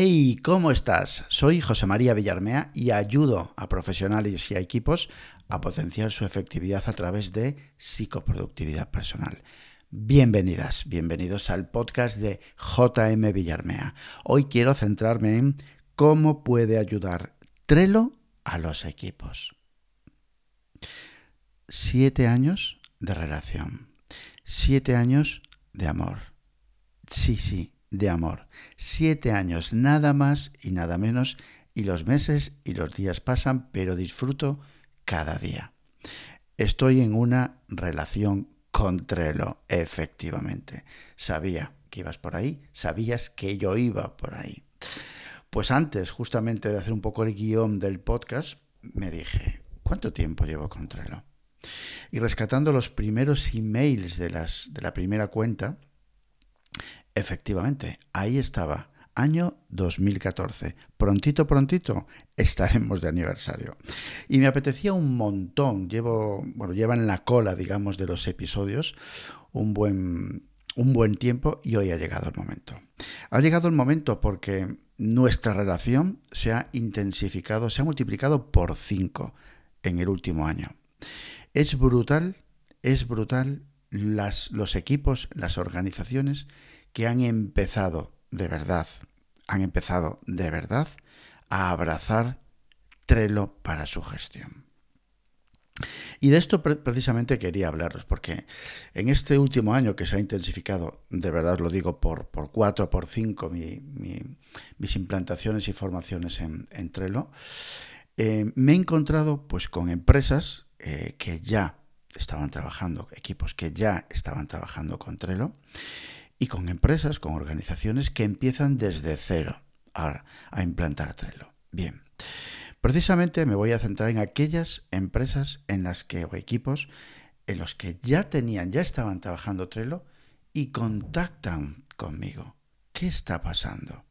Hey, ¿cómo estás? Soy José María Villarmea y ayudo a profesionales y a equipos a potenciar su efectividad a través de psicoproductividad personal. Bienvenidas, bienvenidos al podcast de JM Villarmea. Hoy quiero centrarme en cómo puede ayudar Trello a los equipos. Siete años de relación, siete años de amor. Sí, sí, de amor. Siete años, nada más y nada menos, y los meses y los días pasan, pero disfruto cada día. Estoy en una relación con Trello, efectivamente. Sabía que ibas por ahí, sabías que yo iba por ahí. Pues antes, justamente de hacer un poco el guion del podcast, me dije, ¿cuánto tiempo llevo con Trello? Y rescatando los primeros emails de, las, de la primera cuenta, Efectivamente, ahí estaba, año 2014. Prontito, prontito, estaremos de aniversario. Y me apetecía un montón, llevo, bueno, lleva en la cola, digamos, de los episodios un buen, un buen tiempo y hoy ha llegado el momento. Ha llegado el momento porque nuestra relación se ha intensificado, se ha multiplicado por cinco en el último año. Es brutal, es brutal las, los equipos, las organizaciones que han empezado de verdad, han empezado de verdad a abrazar Trello para su gestión. Y de esto precisamente quería hablaros, porque en este último año que se ha intensificado, de verdad lo digo por, por cuatro, por cinco, mis implantaciones y formaciones en, Trello, eh, me he encontrado pues con empresas eh, que ya estaban trabajando, equipos que ya estaban trabajando con Trello, y con empresas, con organizaciones que empiezan desde cero a, implantar Trello. Bien, precisamente me voy a centrar en aquellas empresas en las que, o equipos, en los que ya tenían, ya estaban trabajando Trello y contactan conmigo. ¿Qué está pasando?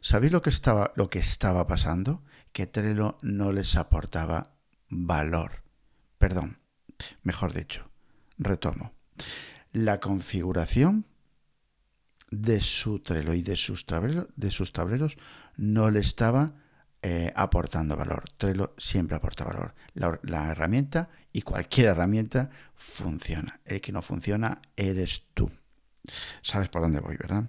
¿Sabéis lo que estaba, lo que estaba pasando? Que Trello no les aportaba valor. Perdón, mejor dicho, retomo la configuración de su Trello y de sus tableros, no le estaba eh, aportando valor. Trello siempre aporta valor. La, la, herramienta y cualquier herramienta funciona. El que no funciona eres tú. Sabes por dónde voy, ¿verdad?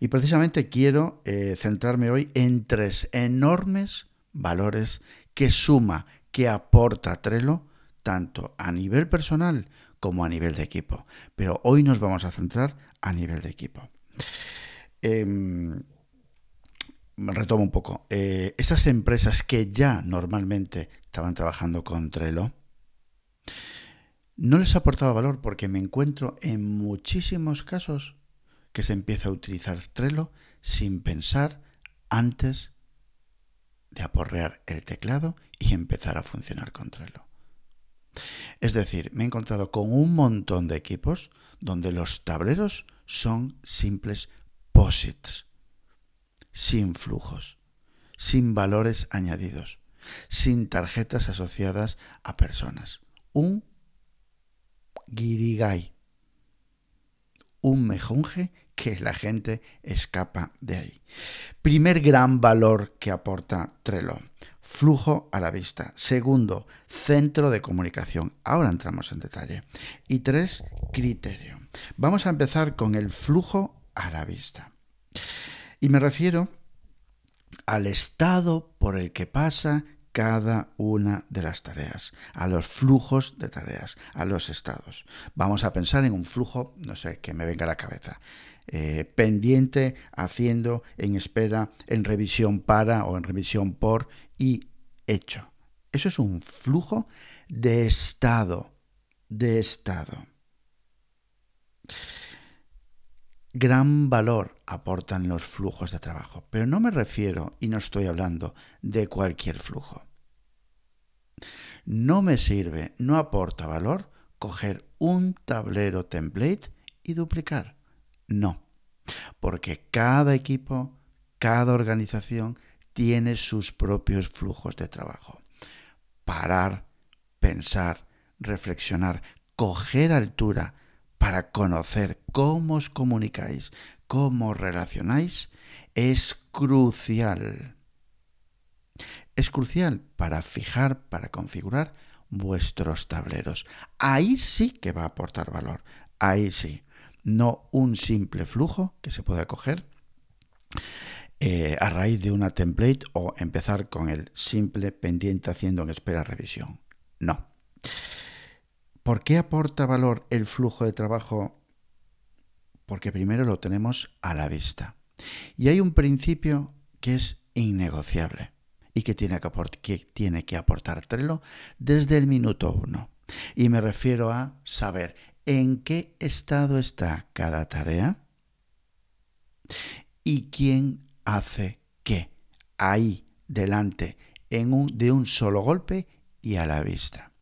Y precisamente quiero eh, centrarme hoy en tres enormes valores que suma, que aporta Trello, tanto a nivel personal como a nivel de equipo. Pero hoy nos vamos a centrar a nivel de equipo. Eh, retomo un poco. Eh, esas empresas que ya normalmente estaban trabajando con Trello, no les aportaba valor porque me encuentro en muchísimos casos que se empieza a utilizar Trello sin pensar antes de aporrear el teclado y empezar a funcionar con Trello. Es decir, me he encontrado con un montón de equipos donde los tableros son simples posits, sin flujos, sin valores añadidos, sin tarjetas asociadas a personas. Un guirigay, un mejunje que la gente escapa de ahí. Primer gran valor que aporta Trello flujo a la vista. Segundo, centro de comunicación. Ahora entramos en detalle. Y tres, criterio. Vamos a empezar con el flujo a la vista. Y me refiero al estado por el que pasa cada una de las tareas, a los flujos de tareas, a los estados. Vamos a pensar en un flujo, no sé, que me venga a la cabeza. Eh, pendiente, haciendo, en espera, en revisión para o en revisión por y hecho. Eso es un flujo de estado, de estado. Gran valor aportan los flujos de trabajo, pero no me refiero y no estoy hablando de cualquier flujo. No me sirve, no aporta valor coger un tablero template y duplicar. No, porque cada equipo, cada organización tiene sus propios flujos de trabajo. Parar, pensar, reflexionar, coger altura para conocer cómo os comunicáis, cómo relacionáis es crucial. Es crucial para fijar, para configurar vuestros tableros. Ahí sí que va a aportar valor. Ahí sí. No un simple flujo que se pueda coger eh, a raíz de una template o empezar con el simple pendiente haciendo en espera revisión. No. ¿Por qué aporta valor el flujo de trabajo? Porque primero lo tenemos a la vista. Y hay un principio que es innegociable y que tiene que, que tiene que aportar desde el minuto uno. Y me refiero a saber en qué estado está cada tarea y quién hace qué. Ahí, delante, en un, de un solo golpe y a la vista.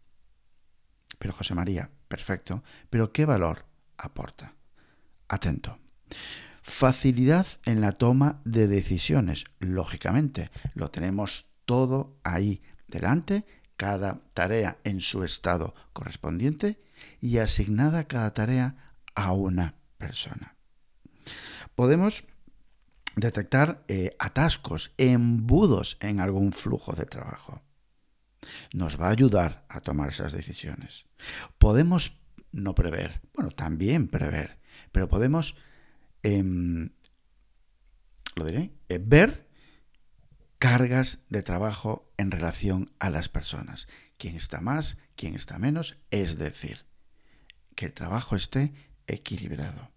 Pero José María, perfecto, pero ¿qué valor aporta? Atento. Facilidad en la toma de decisiones. Lógicamente, lo tenemos todo ahí delante, cada tarea en su estado correspondiente y asignada cada tarea a una persona. Podemos detectar eh, atascos, embudos en algún flujo de trabajo. Nos va a ayudar a tomar esas decisiones. Podemos no prever, bueno, también prever, pero podemos Em, lo eh, ver cargas de trabajo en relación a las personas. Quién está más, quién está menos, es decir, que el trabajo esté equilibrado.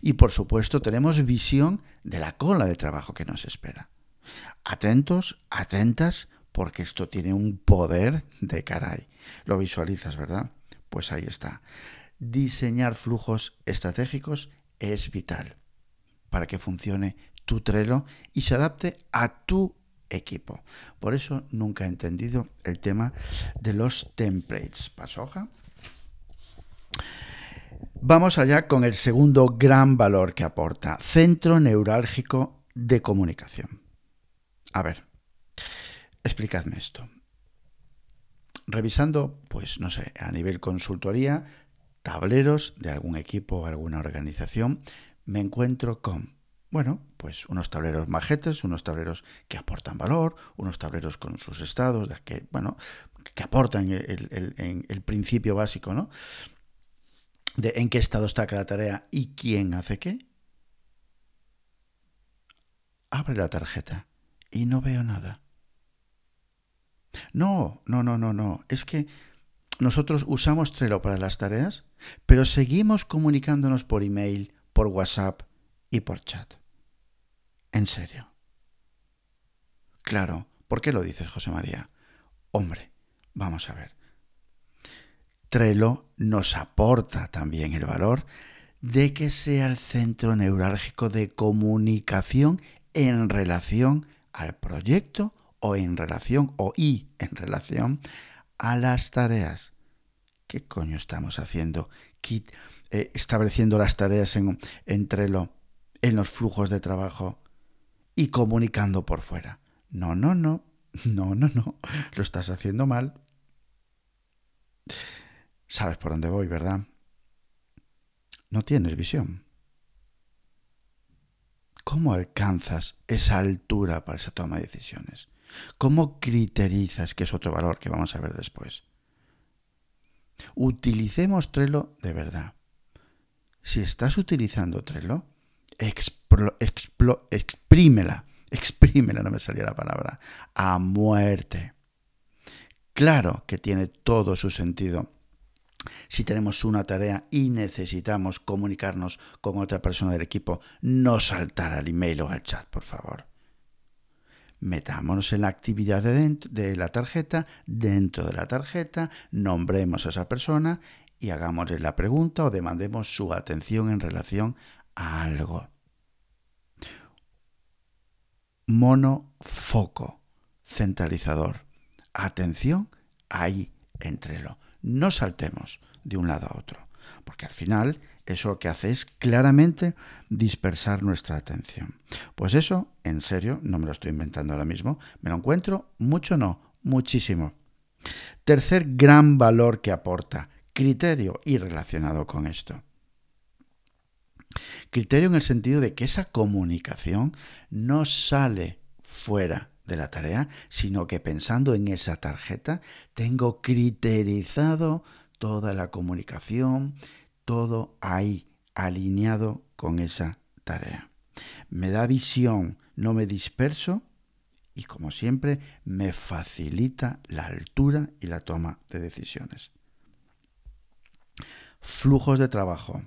Y por supuesto tenemos visión de la cola de trabajo que nos espera. Atentos, atentas, porque esto tiene un poder de caray. Lo visualizas, ¿verdad? Pues ahí está. Diseñar flujos estratégicos es vital para que funcione tu Trello y se adapte a tu equipo. Por eso nunca he entendido el tema de los templates. Paso hoja. Vamos allá con el segundo gran valor que aporta, centro neurálgico de comunicación. A ver, explicadme esto. Revisando, pues no sé, a nivel consultoría, tableros de algún equipo o alguna organización, me encuentro con, bueno, pues unos tableros majetes, unos tableros que aportan valor, unos tableros con sus estados, que, bueno, que aportan el, el principio básico, ¿no? De en qué estado está cada tarea y quién hace qué. Abre la tarjeta y no veo nada. No, no, no, no, no. Es que nosotros usamos Trello para las tareas, pero seguimos comunicándonos por email, por WhatsApp y por chat. En serio. Claro, ¿por qué lo dices, José María? Hombre, vamos a ver. Trello nos aporta también el valor de que sea el centro neurálgico de comunicación en relación al proyecto o en relación o y en relación a las tareas. ¿Qué coño estamos haciendo? Eh, estableciendo las tareas en, entre lo, en los flujos de trabajo y comunicando por fuera. No, no, no, no, no, no, lo estás haciendo mal. Sabes por dónde voy, ¿verdad? No tienes visión. ¿Cómo alcanzas esa altura para esa toma de decisiones? ¿Cómo criterizas, que es otro valor que vamos a ver después? Utilicemos Trello de verdad si estás utilizando Trello, exprímela, exprímela, no me salía la palabra, a muerte. Claro que tiene todo su sentido. Si tenemos una tarea y necesitamos comunicarnos con otra persona del equipo, no saltar al email o al chat, por favor. Metámonos en la actividad de, de la tarjeta, dentro de la tarjeta, nombremos a esa persona y hagámosle la pregunta o demandemos su atención en relación a algo. Monofoco, centralizador. Atención ahí, entrelo. No saltemos de un lado a otro, porque al final eso lo que hace es claramente dispersar nuestra atención. Pues eso, en serio, no me lo estoy inventando ahora mismo, me lo encuentro mucho, no, muchísimo. Tercer gran valor que aporta, criterio y relacionado con esto. Criterio en el sentido de que esa comunicación no sale fuera de la tarea, sino que pensando en esa tarjeta tengo criterizado toda la comunicación, todo ahí, alineado con esa tarea. Me da visión, no me disperso y como siempre me facilita la altura y la toma de decisiones. Flujos de trabajo,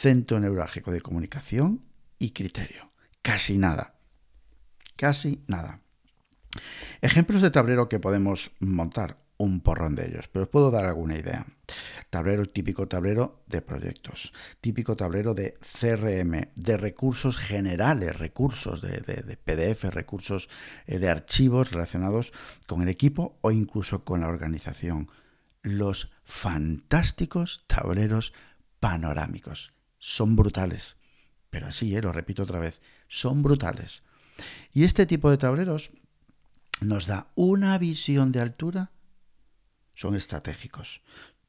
centro neurálgico de comunicación y criterio. Casi nada. Casi nada. Ejemplos de tablero que podemos montar, un porrón de ellos, pero os puedo dar alguna idea. Tablero, típico tablero de proyectos, típico tablero de CRM, de recursos generales, recursos de, PDF, recursos eh, de archivos relacionados con el equipo o incluso con la organización. Los fantásticos tableros panorámicos. Son brutales. Pero así, eh, lo repito otra vez, son brutales. Y este tipo de tableros nos da una visión de altura, son estratégicos.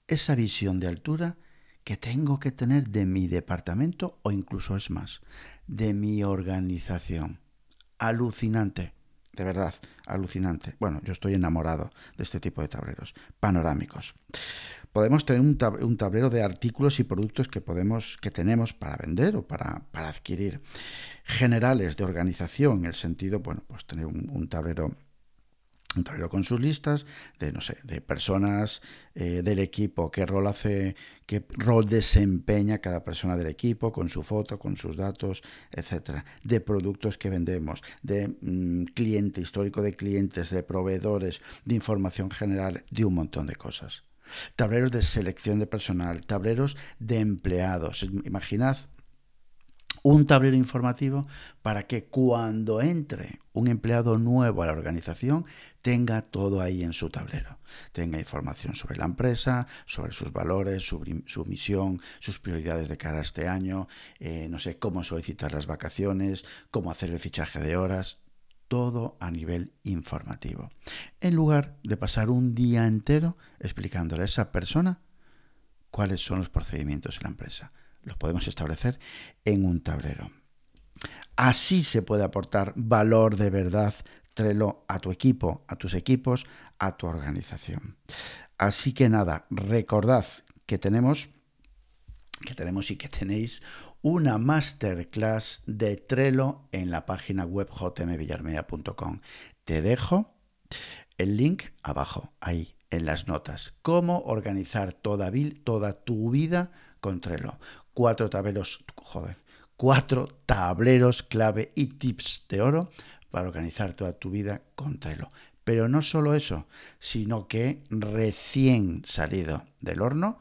Esa visión de altura que tengo que tener de mi departamento o incluso es más, de mi organización. Alucinante, de verdad, alucinante. Bueno, yo estoy enamorado de este tipo de tableros panorámicos. Podemos tener un, tablero de artículos y productos que, podemos, que tenemos para vender o para, adquirir. Generales de organización, en el sentido, bueno, pues tener un tablero un tablero con sus listas de no sé de personas eh, del equipo qué rol hace qué rol desempeña cada persona del equipo con su foto con sus datos etcétera. De productos que vendemos de mm, cliente histórico de clientes de proveedores de información general de un montón de cosas. Tableros de selección de personal tableros de empleados. Imaginad un tablero informativo para que cuando entre un empleado nuevo a la organización tenga todo ahí en su tablero. Tenga información sobre la empresa, sobre sus valores, su, misión, sus prioridades de cara a este año, eh, no sé, cómo solicitar las vacaciones, cómo hacer el fichaje de horas, todo a nivel informativo. En lugar de pasar un día entero explicándole a esa persona cuáles son los procedimientos en la empresa los podemos establecer en un tablero. Así se puede aportar valor de verdad Trello a tu equipo, a tus equipos, a tu organización. Así que nada, recordad que tenemos que tenemos y que tenéis una masterclass de Trello en la página web jmvillarmedia.com. Te dejo el link abajo, ahí en las notas. Cómo organizar toda, toda tu vida con Trello cuatro tableros, joder, cuatro tableros clave y tips de oro para organizar toda tu vida con Trello. Pero no solo eso, sino que recién salido del horno,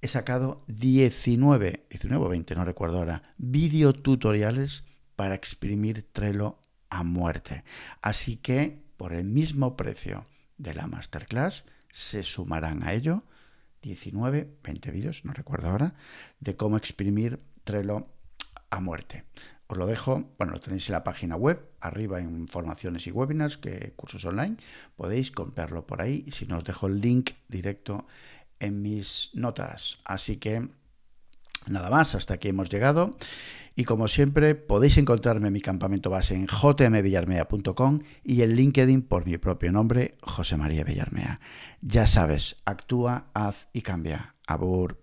he sacado 19, 19 o 20, no recuerdo ahora, videotutoriales para exprimir Trello a muerte. Así que por el mismo precio de la masterclass se sumarán a ello 19, 20 vídeos, no recuerdo ahora, de cómo exprimir Trello a muerte. Os lo dejo, bueno, lo tenéis en la página web, arriba en formaciones y webinars, que cursos online, podéis comprarlo por ahí, si no os dejo el link directo en mis notas. Así que nada más, hasta aquí hemos llegado. Y como siempre, podéis encontrarme en mi campamento base en jmvillarmea.com y en LinkedIn por mi propio nombre, José María Villarmea. Ya sabes, actúa, haz y cambia. Abur.